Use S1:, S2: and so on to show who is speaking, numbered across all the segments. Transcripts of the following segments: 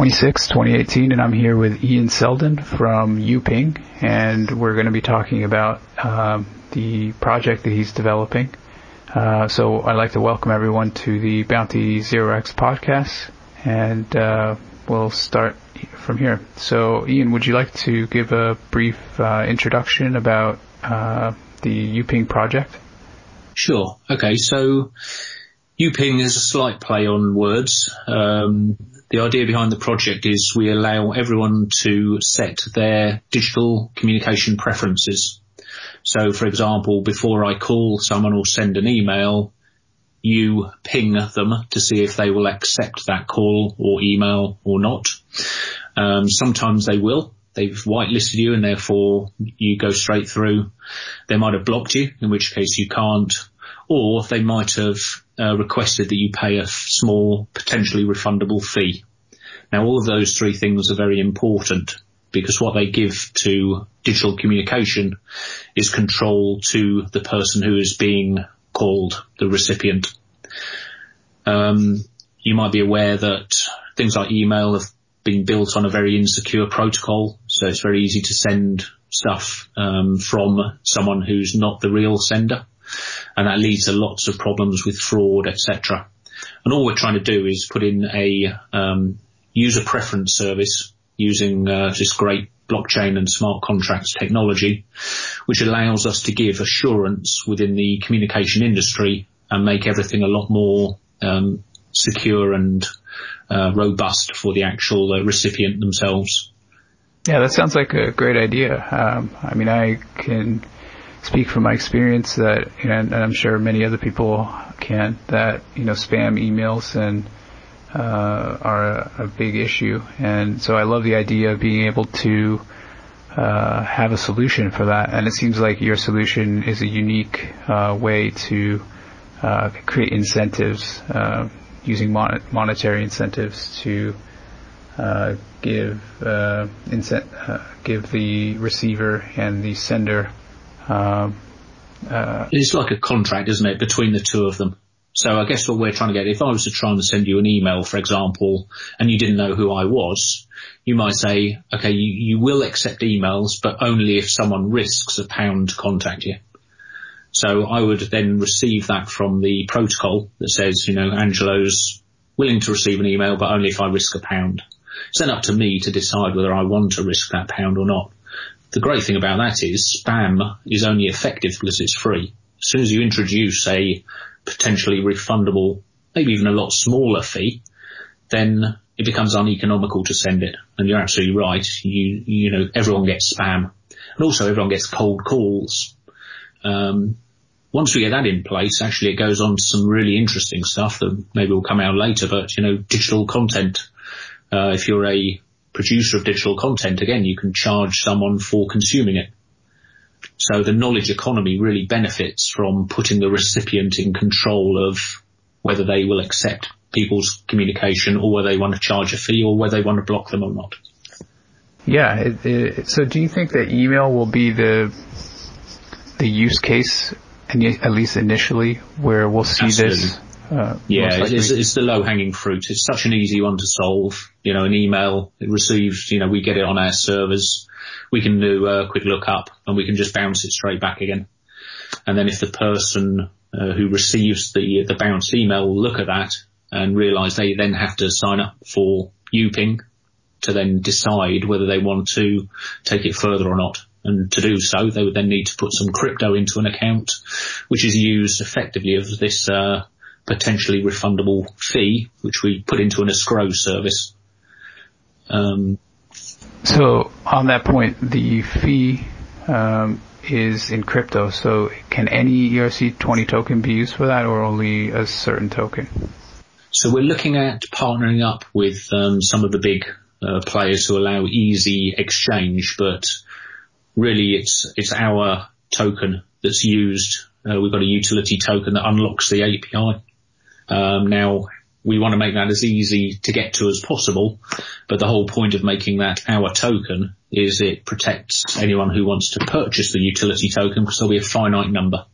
S1: 26, 2018, and I'm here with Ian Selden from YouPing, and we're going to be talking about um, the project that he's developing. Uh, so I'd like to welcome everyone to the Bounty Zero X podcast, and uh, we'll start from here. So, Ian, would you like to give a brief uh, introduction about uh, the YouPing project?
S2: Sure. Okay. So, YouPing is a slight play on words. Um, the idea behind the project is we allow everyone to set their digital communication preferences. So, for example, before I call someone or send an email, you ping them to see if they will accept that call or email or not. Um, sometimes they will. They've whitelisted you and therefore you go straight through. They might have blocked you, in which case you can't, or they might have uh, requested that you pay a small, potentially refundable fee. Now all of those three things are very important because what they give to digital communication is control to the person who is being called the recipient. Um, you might be aware that things like email have been built on a very insecure protocol, so it's very easy to send stuff um, from someone who's not the real sender, and that leads to lots of problems with fraud, etc. And all we're trying to do is put in a um, user preference service using uh, this great blockchain and smart contracts technology, which allows us to give assurance within the communication industry and make everything a lot more um, secure and uh, robust for the actual uh, recipient themselves.
S1: Yeah, that sounds like a great idea. Um, I mean, I can speak from my experience that, and I'm sure many other people can, that, you know, spam emails and uh, are a, a, big issue. And so I love the idea of being able to uh, have a solution for that. And it seems like your solution is a unique uh, way to uh, create incentives uh, using mon- monetary incentives to uh, give incent- give the receiver and the sender. Um,
S2: it's like a contract, isn't it, between the two of them? So I guess what we're trying to get, if I was to try and send you an email, for example, and you didn't know who I was, you might say, okay, you, you will accept emails, but only if someone risks a pound to contact you. So I would then receive that from the protocol that says, you know, Angelo's willing to receive an email, but only if I risk a pound. It's then up to me to decide whether I want to risk that pound or not. The great thing about that is spam is only effective because it's free. As soon as you introduce a potentially refundable, maybe even a lot smaller fee, then it becomes uneconomical to send it. And you're absolutely right. You, you know, everyone gets spam and also everyone gets cold calls. Um, once we get that in place, actually it goes on to some really interesting stuff that maybe will come out later, but you know, digital content. Uh, if you're a producer of digital content, again, you can charge someone for consuming it. So the knowledge economy really benefits from putting the recipient in control of whether they will accept people's communication or whether they want to charge a fee or whether they want to block them or not.
S1: Yeah. It, it, so do you think that email will be the the use case, at least initially, where we'll see Absolutely. this?
S2: Uh, yeah, it's, it's, the low hanging fruit. It's such an easy one to solve. You know, an email it receives, you know, we get it on our servers we can do a quick look up and we can just bounce it straight back again. And then if the person uh, who receives the the bounced email will look at that and realise they then have to sign up for YouPing to then decide whether they want to take it further or not. And to do so, they would then need to put some crypto into an account, which is used effectively as this uh, potentially refundable fee, which we put into an escrow service. Um,
S1: so on that point, the fee um, is in crypto. So can any ERC20 token be used for that, or only a certain token?
S2: So we're looking at partnering up with um, some of the big uh, players who allow easy exchange, but really it's it's our token that's used. Uh, we've got a utility token that unlocks the API. Um, now we want to make that as easy to get to as possible. But the whole point of making that our token is it protects anyone who wants to purchase the utility token because there'll be a finite number.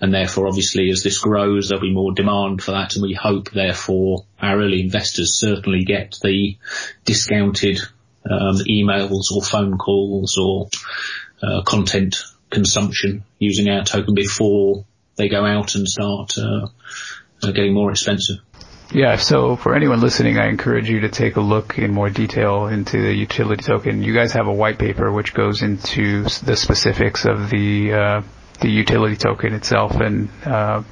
S2: and therefore obviously as this grows there'll be more demand for that and we hope therefore our early investors certainly get the discounted um, emails or phone calls or uh, content consumption using our token before they go out and start uh, uh, getting more expensive.
S1: Yeah, so for anyone listening, I encourage you to take a look in more detail into the utility token. You guys have a white paper which goes into the specifics of the uh, the utility token itself and uh,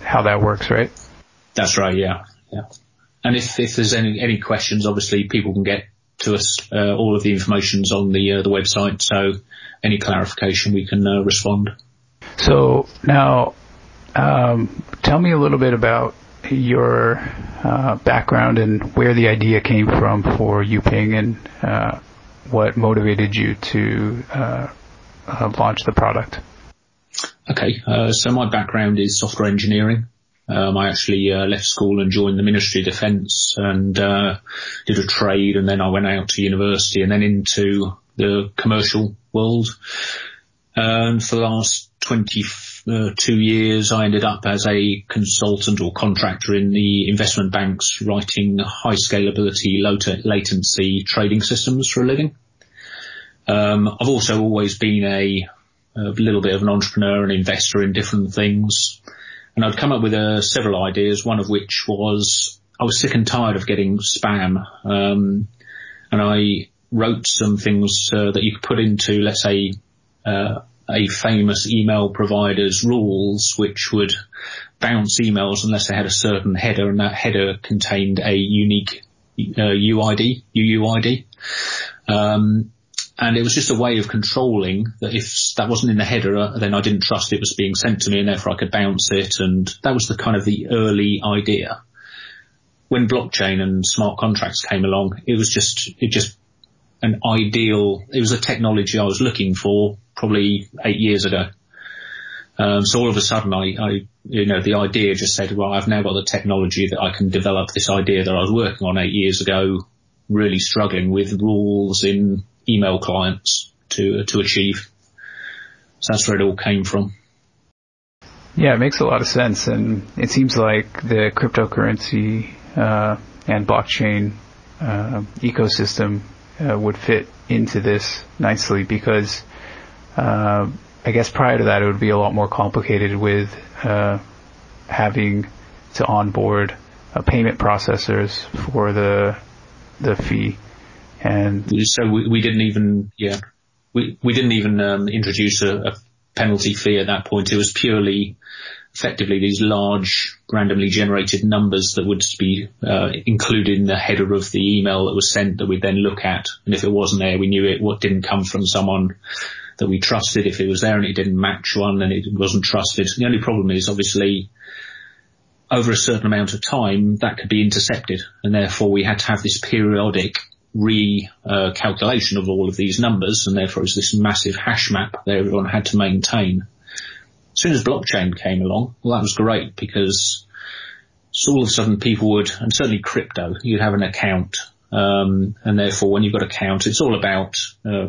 S1: how that works, right?
S2: That's right. Yeah, yeah. And if if there's any any questions, obviously people can get to us. Uh, all of the information's on the uh, the website, so any clarification we can uh, respond.
S1: So now, um, tell me a little bit about your uh, background and where the idea came from for YouPing and uh, what motivated you to uh, uh launch the product.
S2: Okay, uh, so my background is software engineering. Um, I actually uh, left school and joined the Ministry of Defence and did a trade, and then I went out to university and then into the commercial world. And for the last 20 uh, two years, I ended up as a consultant or contractor in the investment banks writing high scalability, low t- latency trading systems for a living. Um, I've also always been a, a, little bit of an entrepreneur and investor in different things. And I'd come up with uh, several ideas, one of which was I was sick and tired of getting spam. Um, and I wrote some things uh, that you could put into, let's say, uh, a famous email provider's rules, which would bounce emails unless they had a certain header, and that header contained a unique uh, UID, UUID. Um, and it was just a way of controlling that if that wasn't in the header, uh, then I didn't trust it was being sent to me, and therefore I could bounce it. And that was the kind of the early idea. When blockchain and smart contracts came along, it was just it just an ideal. It was a technology I was looking for probably eight years ago. Um, so all of a sudden, I, I, you know, the idea just said, well, I've now got the technology that I can develop this idea that I was working on eight years ago, really struggling with rules in email clients to to achieve. So that's where it all came from.
S1: Yeah, it makes a lot of sense, and it seems like the cryptocurrency uh, and blockchain uh, ecosystem uh, would fit into this nicely because uh, I guess prior to that it would be a lot more complicated with uh, having to onboard uh, payment processors for the the fee and
S2: so we, we didn't even yeah we we didn't even um, introduce a, a penalty fee at that point it was purely effectively these large randomly generated numbers that would be uh, included in the header of the email that was sent that we'd then look at. And if it wasn't there, we knew it what didn't come from someone that we trusted. If it was there and it didn't match one, then it wasn't trusted. The only problem is obviously over a certain amount of time that could be intercepted, and therefore we had to have this periodic recalculation uh, of all of these numbers, and therefore it's this massive hash map that everyone had to maintain as soon as blockchain came along, well, that was great because so all of a sudden people would, and certainly crypto, you'd have an account, um, and therefore when you've got account, it's all about uh,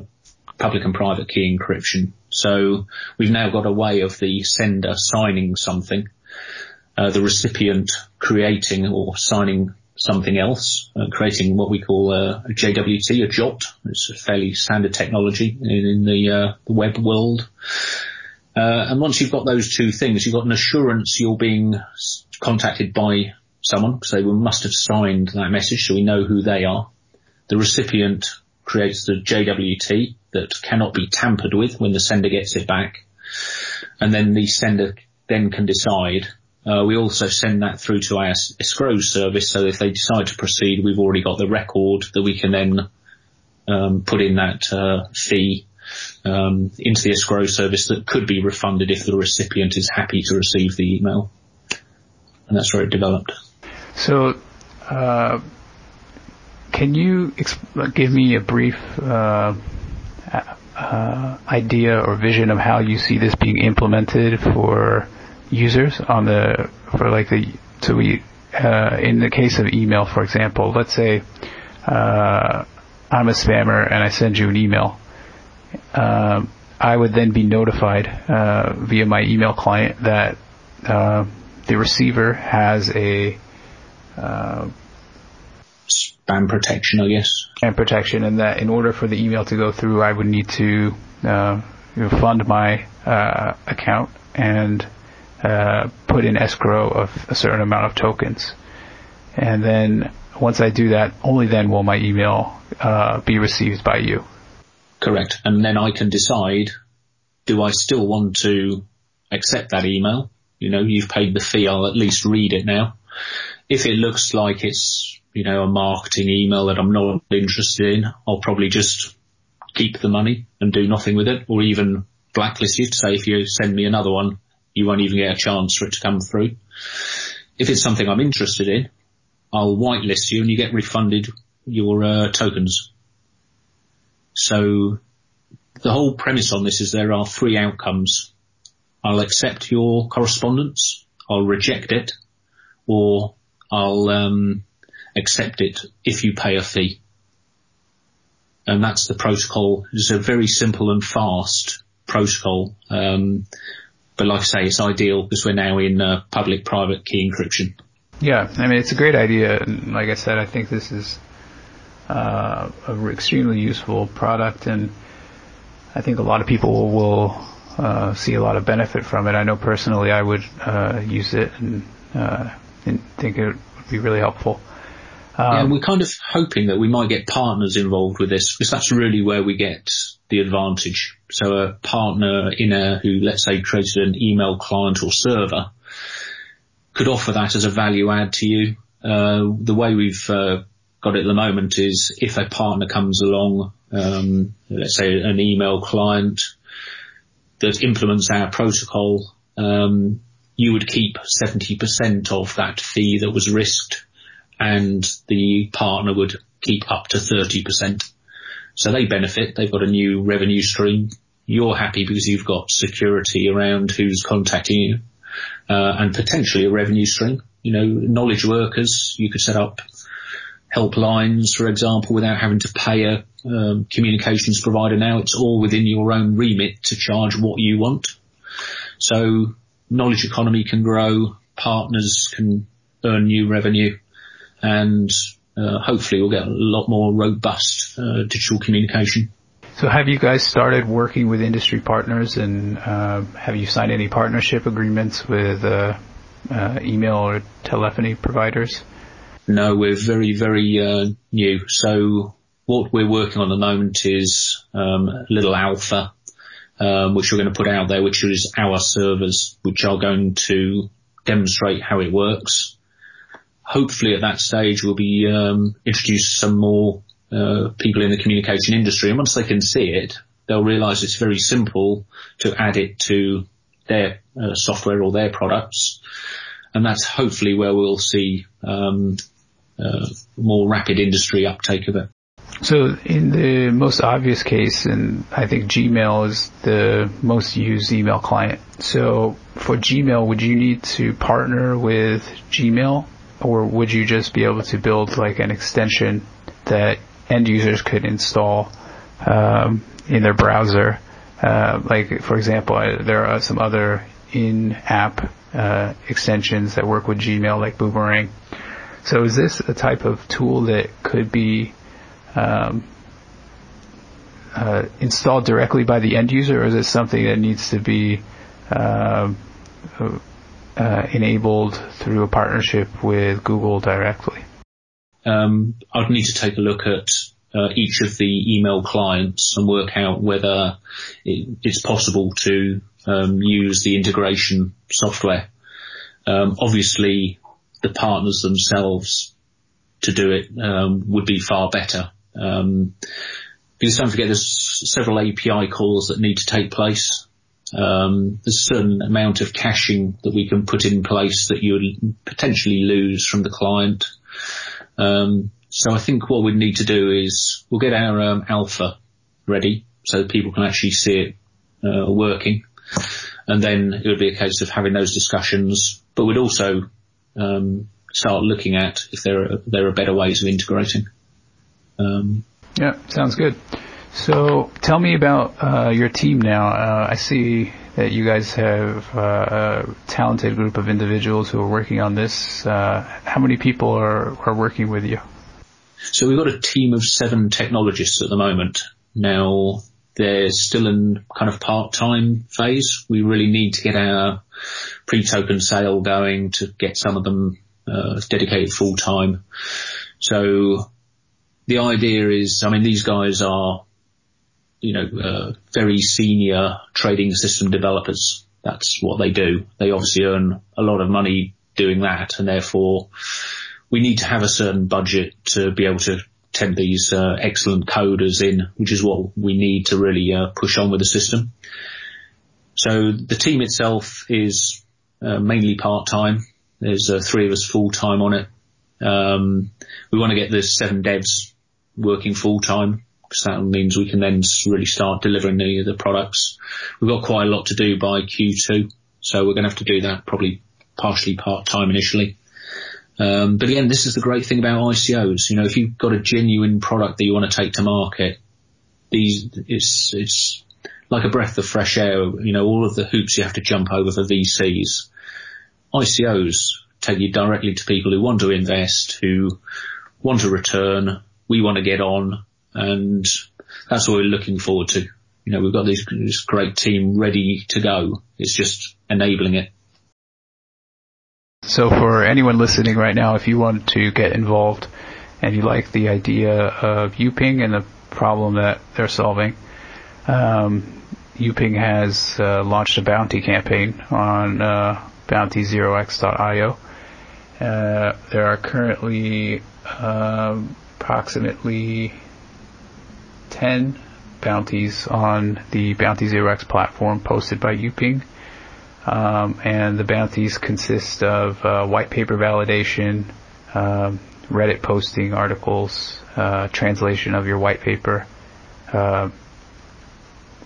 S2: public and private key encryption. So we've now got a way of the sender signing something, uh, the recipient creating or signing something else, uh, creating what we call a, a, JWT, a JOT. It's a fairly standard technology in, in the, uh, the web world. Uh, and once you've got those two things, you've got an assurance you're being contacted by someone because they must have signed that message so we know who they are. The recipient creates the JWT that cannot be tampered with when the sender gets it back. And then the sender then can decide. Uh, we also send that through to our escrow service so if they decide to proceed, we've already got the record that we can then um, put in that uh, fee um, into the escrow service that could be refunded if the recipient is happy to receive the email. And that's where it developed.
S1: So, uh, can you exp- give me a brief uh, uh, idea or vision of how you see this being implemented for users on the for like the so we uh, in the case of email, for example, let's say uh, I'm a spammer and I send you an email. Uh, I would then be notified uh, via my email client that uh, the receiver has a uh,
S2: spam protection, I guess.
S1: Spam protection, and that in order for the email to go through, I would need to uh, you know, fund my uh, account and uh, put in escrow of a certain amount of tokens, and then once I do that, only then will my email uh, be received by you.
S2: Correct, and then I can decide: do I still want to accept that email? You know, you've paid the fee. I'll at least read it now. If it looks like it's you know, a marketing email that I'm not interested in, I'll probably just keep the money and do nothing with it or even blacklist you to say if you send me another one, you won't even get a chance for it to come through. If it's something I'm interested in, I'll whitelist you and you get refunded your uh, tokens. So the whole premise on this is there are three outcomes. I'll accept your correspondence, I'll reject it, or I'll um, accept it if you pay a fee. And that's the protocol. It's a very simple and fast protocol. Um, but like I say, it's ideal because we're now in uh, public-private key encryption.
S1: Yeah, I mean it's a great idea. And like I said, I think this is uh, an extremely useful product, and I think a lot of people will uh, see a lot of benefit from it. I know personally, I would uh, use it and, uh, and think it would be really helpful.
S2: Um, yeah, we're kind of hoping that we might get partners involved with this because that's really where we get the advantage. So a partner in a who, let's say, created an email client or server could offer that as a value add to you. Uh, the way we've uh, got it at the moment is if a partner comes along, um, let's say an email client that implements our protocol, um, you would keep 70% of that fee that was risked and the partner would keep up to 30%. So they benefit. They've got a new revenue stream. You're happy because you've got security around who's contacting you, uh, and potentially a revenue stream. You know, knowledge workers, you could set up helplines, for example, without having to pay a um, communications provider now. It's all within your own remit to charge what you want. So knowledge economy can grow, partners can earn new revenue, and uh, hopefully we'll get a lot more robust uh, digital communication.
S1: So have you guys started working with industry partners and uh, have you signed any partnership agreements with uh, uh, email or telephony providers?
S2: No, we're very, very uh, new. So what we're working on at the moment is um, a little alpha, um, which we're going to put out there, which is our servers, which are going to demonstrate how it works hopefully at that stage we'll be um, introduce some more uh, people in the communication industry, and once they can see it, they'll realise it's very simple to add it to their uh, software or their products, and that's hopefully where we'll see um, uh, more rapid industry uptake of it.
S1: So in the most obvious case, and I think Gmail is the most used email client. So for Gmail, would you need to partner with Gmail or would you just be able to build like an extension that end users could install um, in their browser? Uh, like for example, there are some other in-app uh, extensions that work with Gmail, like Boomerang. So is this a type of tool that could be um, uh, installed directly by the end user, or is it something that needs to be um, uh, enabled through a partnership with Google directly?
S2: Um, I'd need to take a look at uh, each of the email clients and work out whether it, it's possible to um, use the integration software. Um, obviously, the partners themselves to do it um, would be far better. Um, because don't forget, there's several API calls that need to take place. Um, there's a certain amount of caching that we can put in place that you would potentially lose from the client. Um, so I think what we'd need to do is we'll get our um, alpha ready so people can actually see it uh, working, and then it would be a case of having those discussions. But we'd also um, start looking at if there are there are better ways of integrating.
S1: Um, yeah, sounds good. So tell me about uh, your team now. Uh, I see that you guys have uh, a talented group of individuals who are working on this. Uh, how many people are, are working with you?
S2: So we've got a team of seven technologists at the moment. Now they're still in kind of part-time phase. We really need to get our pre-token sale going to get some of them uh, dedicated full-time. So the idea is, I mean, these guys are you know, uh, very senior trading system developers. That's what they do. They obviously earn a lot of money doing that and therefore we need to have a certain budget to be able to tempt these uh, excellent coders in, which is what we need to really uh, push on with the system. So the team itself is uh, mainly part-time. There's uh, three of us full-time on it. Um, we want to get the seven devs working full-time because that means we can then really start delivering the, products. We've got quite a lot to do by Q2, so we're going to have to do that probably partially part-time initially. Um, but again, this is the great thing about ICOs. You know, if you've got a genuine product that you want to take to market, these, it's, it's like a breath of fresh air. You know, all of the hoops you have to jump over for VCs. ICOs take you directly to people who want to invest, who want a return. We want to get on and that's what we're looking forward to. You know, we've got this, this great team ready to go. It's just enabling it.
S1: So for anyone listening right now, if you want to get involved and you like the idea of YouPing and the problem that they're solving, um, YouPing has uh, launched a bounty campaign on uh, bounty0x.io. Uh, there are currently uh, approximately 10 bounties on the Bounty Zero X platform posted by YouPing. Um, and the bounties consist of uh, white paper validation, um, Reddit posting articles, uh, translation of your white paper, uh,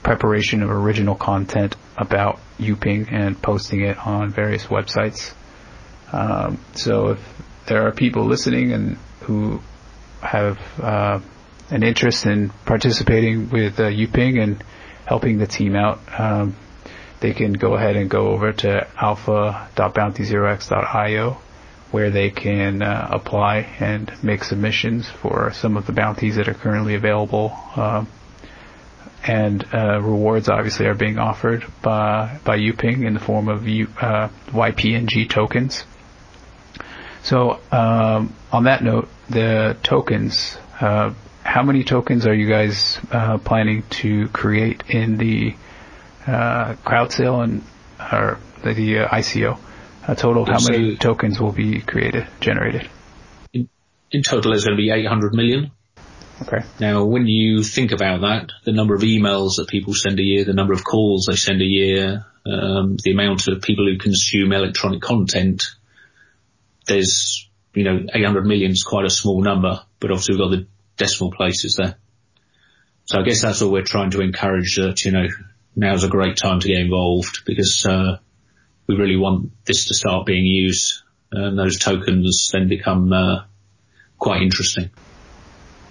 S1: preparation of original content about YouPing and posting it on various websites. Um, so if there are people listening and who have uh, an interest in participating with uh, YouPing and helping the team out, um, they can go ahead and go over to alpha.bounty0x.io where they can uh, apply and make submissions for some of the bounties that are currently available. Um, and uh, rewards obviously are being offered by by YouPing in the form of U, uh, YPNG tokens. So um, on that note, the tokens uh, how many tokens are you guys uh, planning to create in the uh, crowd sale and or the uh, ICO? A total, how so many tokens will be created, generated?
S2: In, in total, there's going to be 800 million.
S1: Okay.
S2: Now, when you think about that, the number of emails that people send a year, the number of calls they send a year, um, the amount of people who consume electronic content, there's, you know, 800 million is quite a small number, but obviously we've got the decimal places there. So I guess that's what we're trying to encourage that, you know, now's a great time to get involved because, uh, we really want this to start being used and those tokens then become, uh, quite interesting.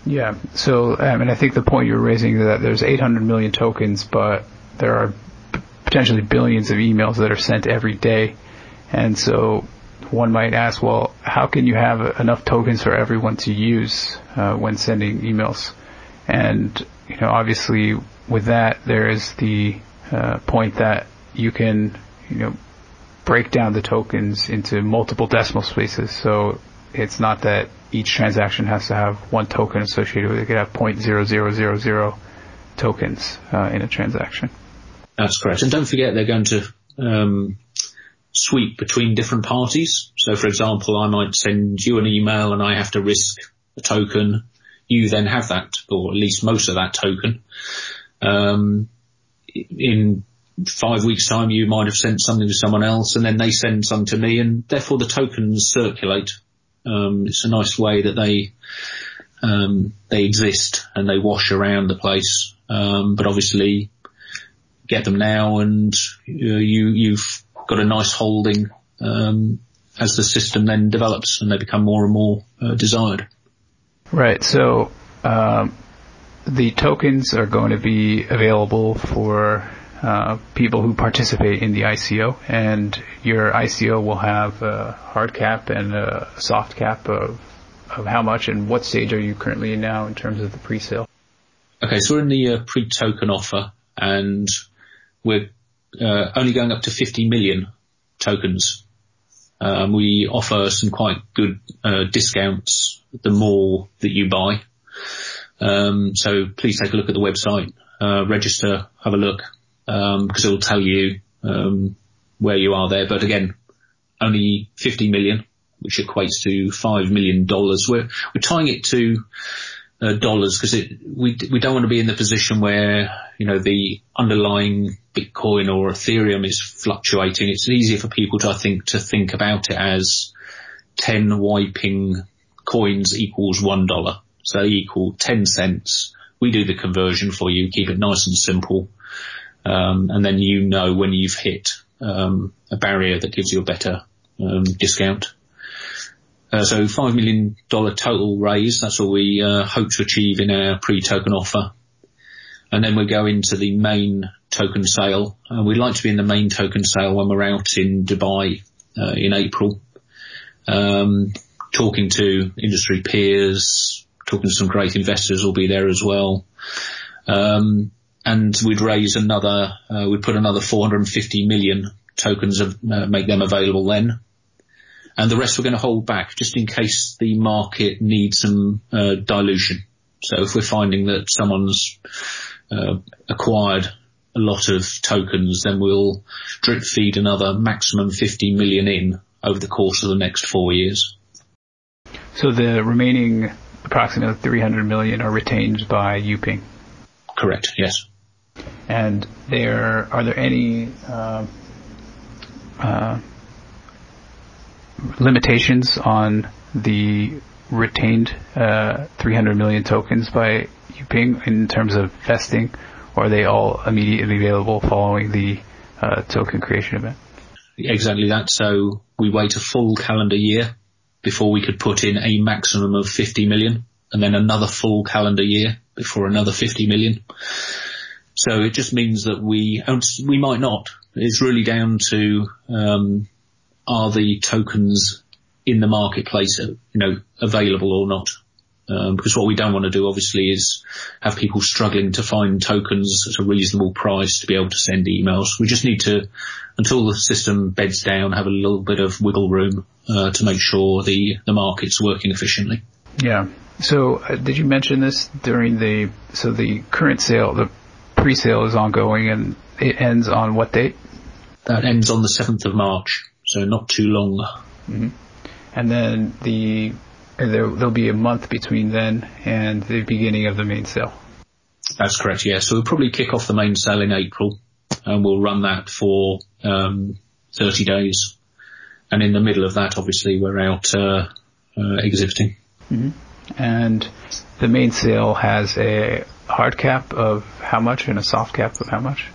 S1: Yeah. So, I mean, I think the point you're raising is that there's 800 million tokens, but there are potentially billions of emails that are sent every day. And so one might ask, well, how can you have enough tokens for everyone to use uh, when sending emails? And you know, obviously, with that, there is the uh, point that you can, you know, break down the tokens into multiple decimal spaces. So it's not that each transaction has to have one token associated with it. It could have point zero zero zero zero tokens uh, in a transaction.
S2: That's correct. And don't forget, they're going to um, sweep between different parties. So for example, I might send you an email and I have to risk a token. You then have that, or at least most of that token. Um, in five weeks time, you might have sent something to someone else and then they send some to me and therefore the tokens circulate. Um, it's a nice way that they, um, they exist and they wash around the place. Um, but obviously get them now and uh, you, you've got a nice holding um, as the system then develops and they become more and more uh, desired.
S1: Right. So um, the tokens are going to be available for uh, people who participate in the ICO, and your ICO will have a hard cap and a soft cap of of how much and what stage are you currently in now in terms of the pre-sale?
S2: Okay, so we're in the uh, pre-token offer, and we're uh, only going up to 50 million tokens. Um, we offer some quite good uh, discounts the more that you buy. Um, so please take a look at the website, uh, register, have a look, um, because it will tell you um, where you are there. But again, only 50 million, which equates to five million dollars. We're we're tying it to uh, dollars because we we don't want to be in the position where you know the underlying Bitcoin or Ethereum is fluctuating. It's easier for people to I think to think about it as ten wiping coins equals one dollar, so they equal ten cents. We do the conversion for you, keep it nice and simple, um, and then you know when you've hit um, a barrier that gives you a better um, discount. Uh, so $5 million total raise, that's what we uh, hope to achieve in our pre-token offer. And then we go into the main token sale. Uh, we'd like to be in the main token sale when we're out in Dubai uh, in April. Um, talking to industry peers, talking to some great investors will be there as well. Um, and we'd raise another, uh, we'd put another 450 million tokens of, make them available then and the rest we're going to hold back just in case the market needs some uh, dilution. So if we're finding that someone's uh, acquired a lot of tokens, then we'll drip feed another maximum 50 million in over the course of the next four years.
S1: So the remaining approximately 300 million are retained by YouPing?
S2: Correct, yes.
S1: And there are there any uh, uh, limitations on the retained uh, 300 million tokens by YouPing in terms of vesting, or are they all immediately available following the uh, token creation event?
S2: Exactly that. So we wait a full calendar year before we could put in a maximum of 50 million, and then another full calendar year before another 50 million. So it just means that we we might not. It's really down to um, are the tokens in the marketplace, you know, available or not? Um, because what we don't want to do obviously is have people struggling to find tokens at a reasonable price to be able to send emails. We just need to, until the system beds down, have a little bit of wiggle room uh, to make sure the the market's working efficiently.
S1: Yeah. So uh, did you mention this during the so the current sale, the pre-sale is ongoing and it ends on what date?
S2: That ends on the seventh of March so not too long.
S1: Mm-hmm. And then the there, will be a month between then and the beginning of the main sale.
S2: That's correct. Yeah. So we'll probably kick off the main sale in April, and we'll run that for um, 30 days. And in the middle of that, obviously, we're out uh, uh, exhibiting.
S1: Mm-hmm. And the main sale has a hard cap of how much and a soft cap of how much?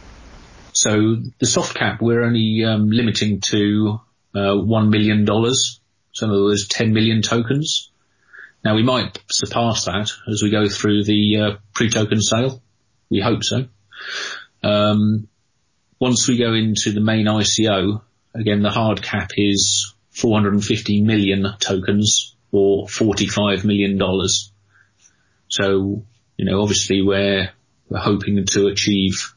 S2: So the soft cap, we're only um, limiting to uh, $1 million. So in other words, 10 million tokens. Now we might surpass that as we go through the uh, pre-token sale. We hope so. Um, once we go into the main ICO, again, the hard cap is 450 million tokens or $45 million. So, you know, obviously we're, we're hoping to achieve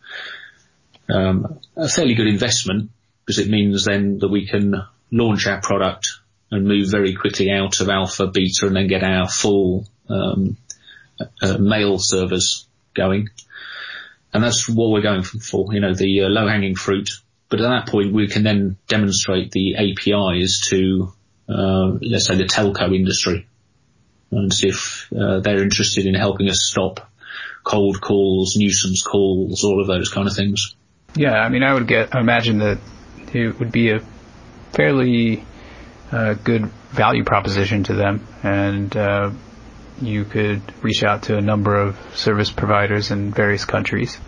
S2: um, a fairly good investment because it means then that we can launch our product and move very quickly out of alpha, beta, and then get our full um, uh, mail servers going. And that's what we're going for, you know, the uh, low hanging fruit. But at that point, we can then demonstrate the APIs to, uh, let's say, the telco industry and see if uh, they're interested in helping us stop cold calls, nuisance calls, all of those kind of things.
S1: Yeah, I mean, I would get, I imagine that it would be a fairly uh, good value proposition to them, and uh, you could reach out to a number of service providers in various countries.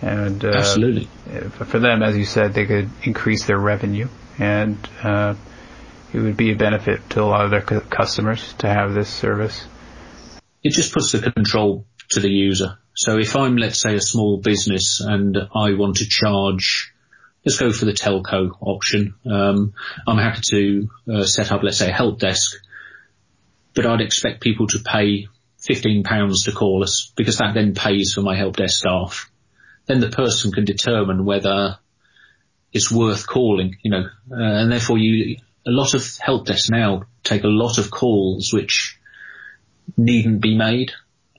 S1: And uh,
S2: absolutely,
S1: for them, as you said, they could increase their revenue, and uh, it would be a benefit to a lot of their customers to have this service.
S2: It just puts the control to the user. So if I'm, let's say, a small business and I want to charge, let's go for the telco option. Um, I'm happy to uh, set up, let's say, a help desk, but I'd expect people to pay £15 to call us because that then pays for my help desk staff. Then the person can determine whether it's worth calling, you know, uh, and therefore you, a lot of help desks now take a lot of calls which needn't be made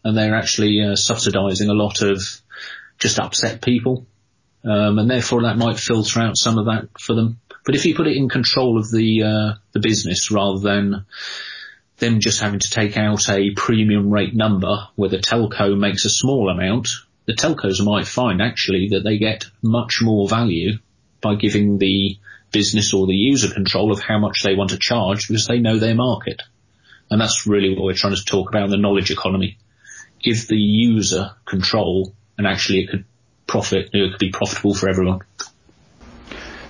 S2: and they're actually uh, subsidising a lot of just upset people. Um, and therefore that might filter out some of that for them. But if you put it in control of the uh, the business rather than them just having to take out a premium rate number where the telco makes a small amount, the telcos might find actually that they get much more value by giving the business or the user control of how much they want to charge because they know their market. And that's really what we're trying to talk about in the knowledge economy. Give the user control and actually it could profit, it could be profitable for everyone.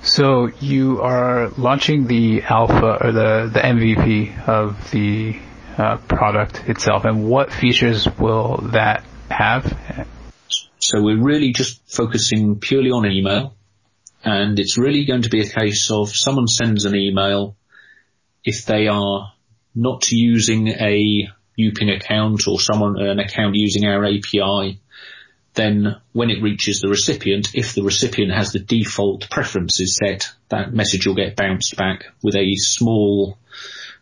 S1: So you are launching the alpha or the, the MVP of the uh, product itself and what features will that have?
S2: So we're really just focusing purely on email and it's really going to be a case of someone sends an email if they are not using a YouPing account or someone an account using our API, then when it reaches the recipient, if the recipient has the default preferences set, that message will get bounced back with a small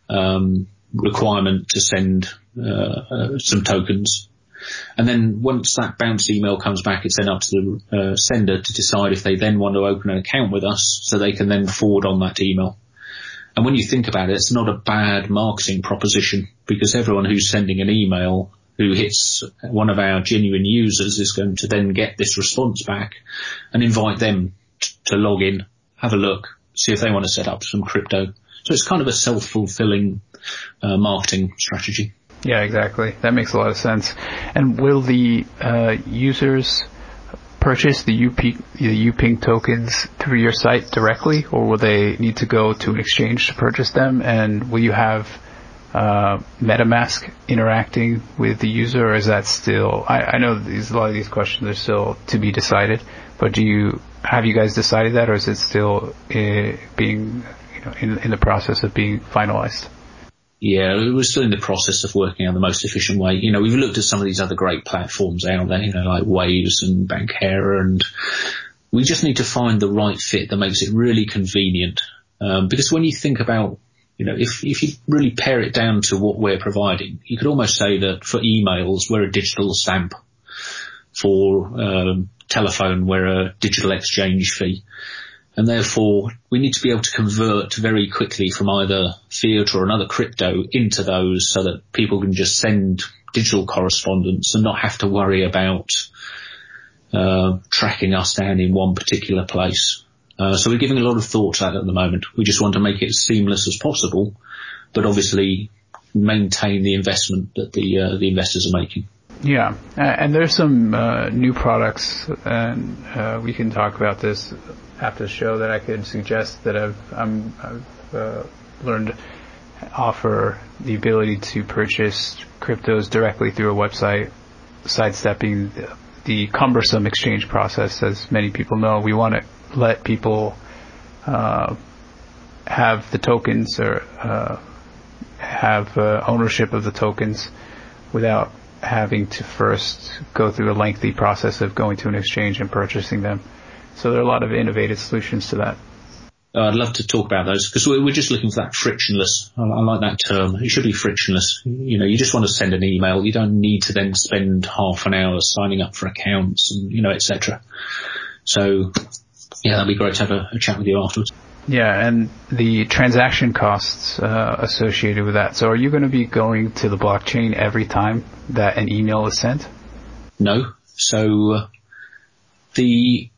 S2: um, requirement to send uh, uh, some tokens. And then once that bounce email comes back, it's then up to the uh, sender to decide if they then want to open an account with us so they can then forward on that email. And when you think about it, it's not a bad marketing proposition because everyone who's sending an email who hits one of our genuine users is going to then get this response back and invite them t- to log in, have a look, see if they want to set up some crypto. So it's kind of a self-fulfilling uh, marketing strategy.
S1: Yeah, exactly. That makes a lot of sense. And will the uh, users purchase the UP, the YouPing tokens through your site directly, or will they need to go to an exchange to purchase them? And will you have uh, MetaMask interacting with the user, or is that still? I, I know these, a lot of these questions are still to be decided, but do you have you guys decided that, or is it still uh, being you know in, in the process of being finalized?
S2: Yeah, we're still in the process of working out the most efficient way. You know, we've looked at some of these other great platforms out there, you know, like Waves and Bankera, and we just need to find the right fit that makes it really convenient. Um, because when you think about, you know, if, if you really pare it down to what we're providing, you could almost say that for emails, we're a digital stamp. For um, telephone, we're a digital exchange fee and therefore we need to be able to convert very quickly from either fiat or another crypto into those so that people can just send digital correspondence and not have to worry about uh, tracking us down in one particular place. Uh, so we're giving a lot of thought to that at the moment. We just want to make it as seamless as possible, but obviously maintain the investment that the uh, the investors are making.
S1: Yeah, and there's some uh, new products, and uh, we can talk about this after the show that I could suggest that I've, I'm, I've uh, learned offer the ability to purchase cryptos directly through a website, sidestepping the, the cumbersome exchange process. As many people know, we want to let people uh, have the tokens or uh, have uh, ownership of the tokens without having to first go through a lengthy process of going to an exchange and purchasing them. So there are a lot of innovative solutions to that.
S2: Uh, I'd love to talk about those because we're, just looking for that frictionless. I, I, like that term. It should be frictionless. You know, you just want to send an email. You don't need to then spend half an hour signing up for accounts and you know, etc. So, yeah, that'd be great to have a, a, chat with you afterwards.
S1: Yeah, and the transaction costs uh, associated with that. So, are you going to be going to the blockchain every time that an email is sent?
S2: No. So, uh, the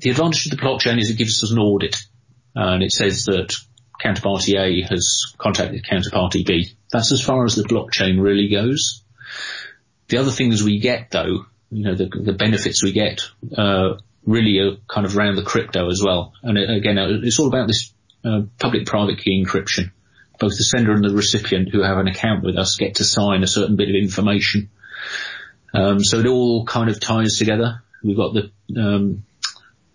S2: the advantage of the blockchain is it gives us an audit, and it says that counterparty A has contacted counterparty B. That's as far as the blockchain really goes. The other things we get, though, you know, the, the benefits we get uh, really are kind of around the crypto as well. And it, again, it's all about this uh, public-private key encryption. Both the sender and the recipient who have an account with us get to sign a certain bit of information. Um, so it all kind of ties together. We've got the um,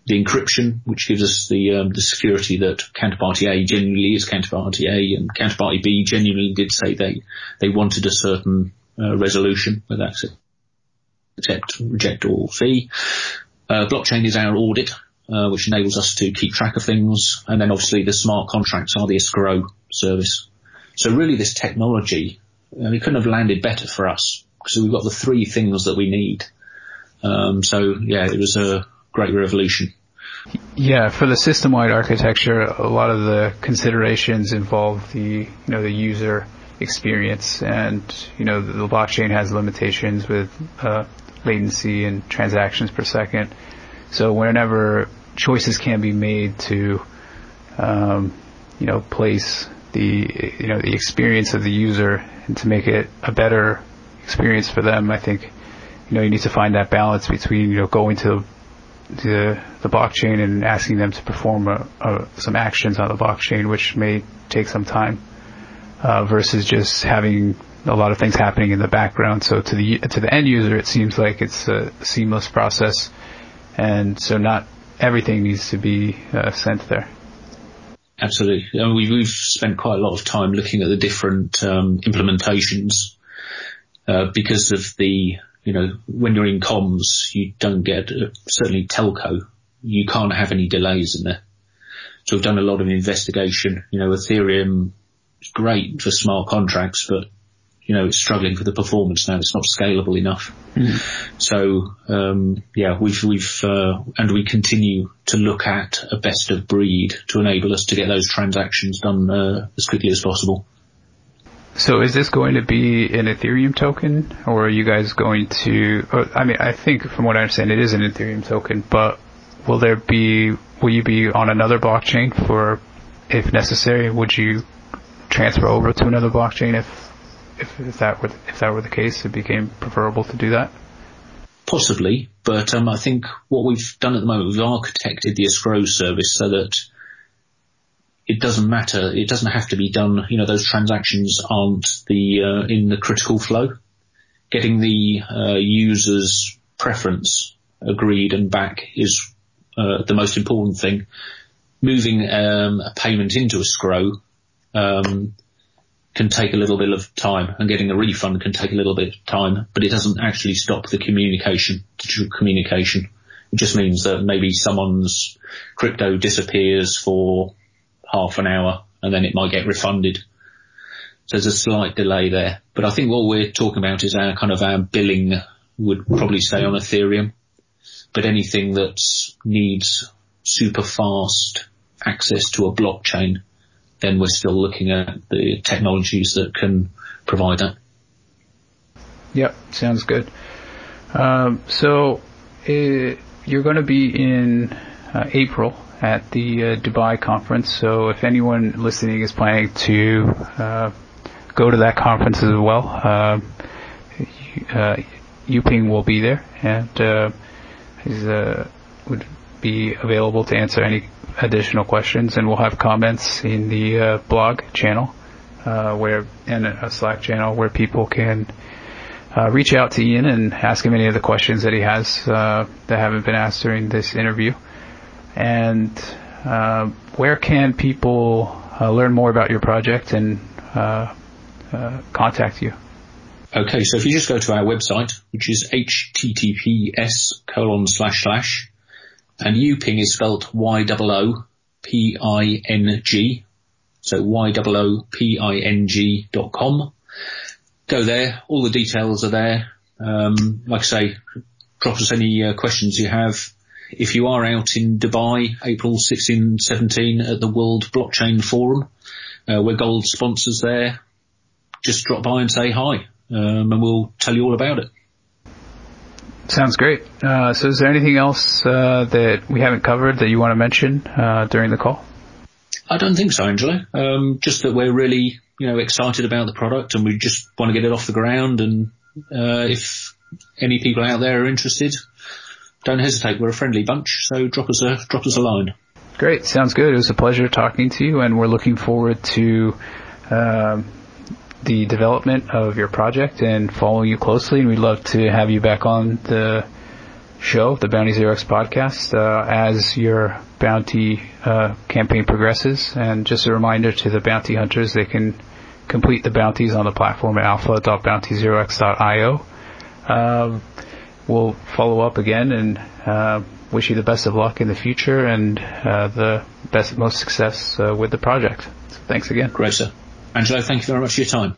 S2: the encryption, which gives us the um, the security that counterparty A genuinely is counterparty A, and counterparty B genuinely did say they they wanted a certain uh, resolution, whether that's accept, reject, or fee. Uh, blockchain is our audit, uh, which enables us to keep track of things, and then obviously the smart contracts are the escrow service. So really, this technology, uh, it couldn't have landed better for us because we've got the three things that we need. Um, so yeah, it was a great revolution.
S1: Yeah, for the system-wide architecture, a lot of the considerations involve the you know the user experience, and you know the blockchain has limitations with uh, latency and transactions per second. So whenever choices can be made to, um, you know, place the you know the experience of the user and to make it a better experience for them, I think you know you need to find that balance between you know going to the the blockchain and asking them to perform a, a, some actions on the blockchain, which may take some time, uh, versus just having a lot of things happening in the background. So to the to the end user, it seems like it's a seamless process, and so not everything needs to be uh, sent there.
S2: Absolutely, I mean, we've, spent quite a lot of time looking at the different um, implementations uh, because of the you know, when you're in comms, you don't get, uh, certainly telco, you can't have any delays in there. So we've done a lot of investigation. You know, Ethereum is great for smart contracts, but you know, it's struggling for the performance now. It's not scalable enough. Mm. So, um, yeah, we've, we've, uh, and we continue to look at a best of breed to enable us to get those transactions done, uh, as quickly as possible.
S1: So is this going to be an Ethereum token, or are you guys going to? I mean, I think from what I understand, it is an Ethereum token. But will there be? Will you be on another blockchain for, if necessary? Would you transfer over to another blockchain if, if, if that were if that were the case? It became preferable to do that.
S2: Possibly, but um, I think what we've done at the moment, we've architected the escrow service so that it doesn't matter. It doesn't have to be done. You know, those transactions aren't the uh, in the critical flow. Getting the uh, user's preference agreed and back is uh, the most important thing. Moving um, a payment into escrow um, can take a little bit of time, and getting a refund can take a little bit of time, but it doesn't actually stop the communication, digital communication. It just means that maybe someone's crypto disappears for half an hour and then it might get refunded. So there's a slight delay there. But I think what we're talking about is our kind of our billing would probably stay on Ethereum. But anything that needs super fast access to a blockchain, then we're still looking at the technologies that can provide that.
S1: Yep, sounds good. Um, so uh, you're going to be in uh, April at the uh, Dubai conference. So if anyone listening is planning to uh, go to that conference as well, uh, uh, YouPing will be there and uh, uh, would be available to answer any additional questions. And we'll have comments in the uh, blog channel uh, where and a Slack channel where people can. Uh, reach out to Ian and ask him any of the questions that he has uh, that haven't been asked during this interview and uh, where can people uh, learn more about your project and contact you?
S2: Okay, so if you just go to our website, which is https colon slash slash, and YouPing is spelt Y O O P I N G, so Y O O P I N G dot com. Go there, all the details are there. Um, like I say, drop us any uh, questions you have if you are out in Dubai, April 16, 17 at the World Blockchain Forum, uh, we're gold sponsors there. Just drop by and say hi, um, and we'll tell you all about it.
S1: Sounds great. Uh, so is there anything else uh, that we haven't covered that you want to mention uh, during the call?
S2: I don't think so, Angelo. Um, just that we're really, you know, excited about the product and we just want to get it off the ground. And uh, if any people out there are interested, don't hesitate. We're a friendly bunch, so drop us a drop us a line.
S1: Great, sounds good. It was a pleasure talking to you, and we're looking forward to um, the development of your project and following you closely. And we'd love to have you back on the show, the Bounty Zero X podcast, uh, as your bounty uh, campaign progresses. And just a reminder to the bounty hunters, they can complete the bounties on the platform at alpha.bountyzerox.io. Um, we'll follow up again and uh, wish you the best of luck in the future and uh, the best, most success uh, with the project. So thanks again.
S2: Great, sir. Angelo, thank you very much for your time.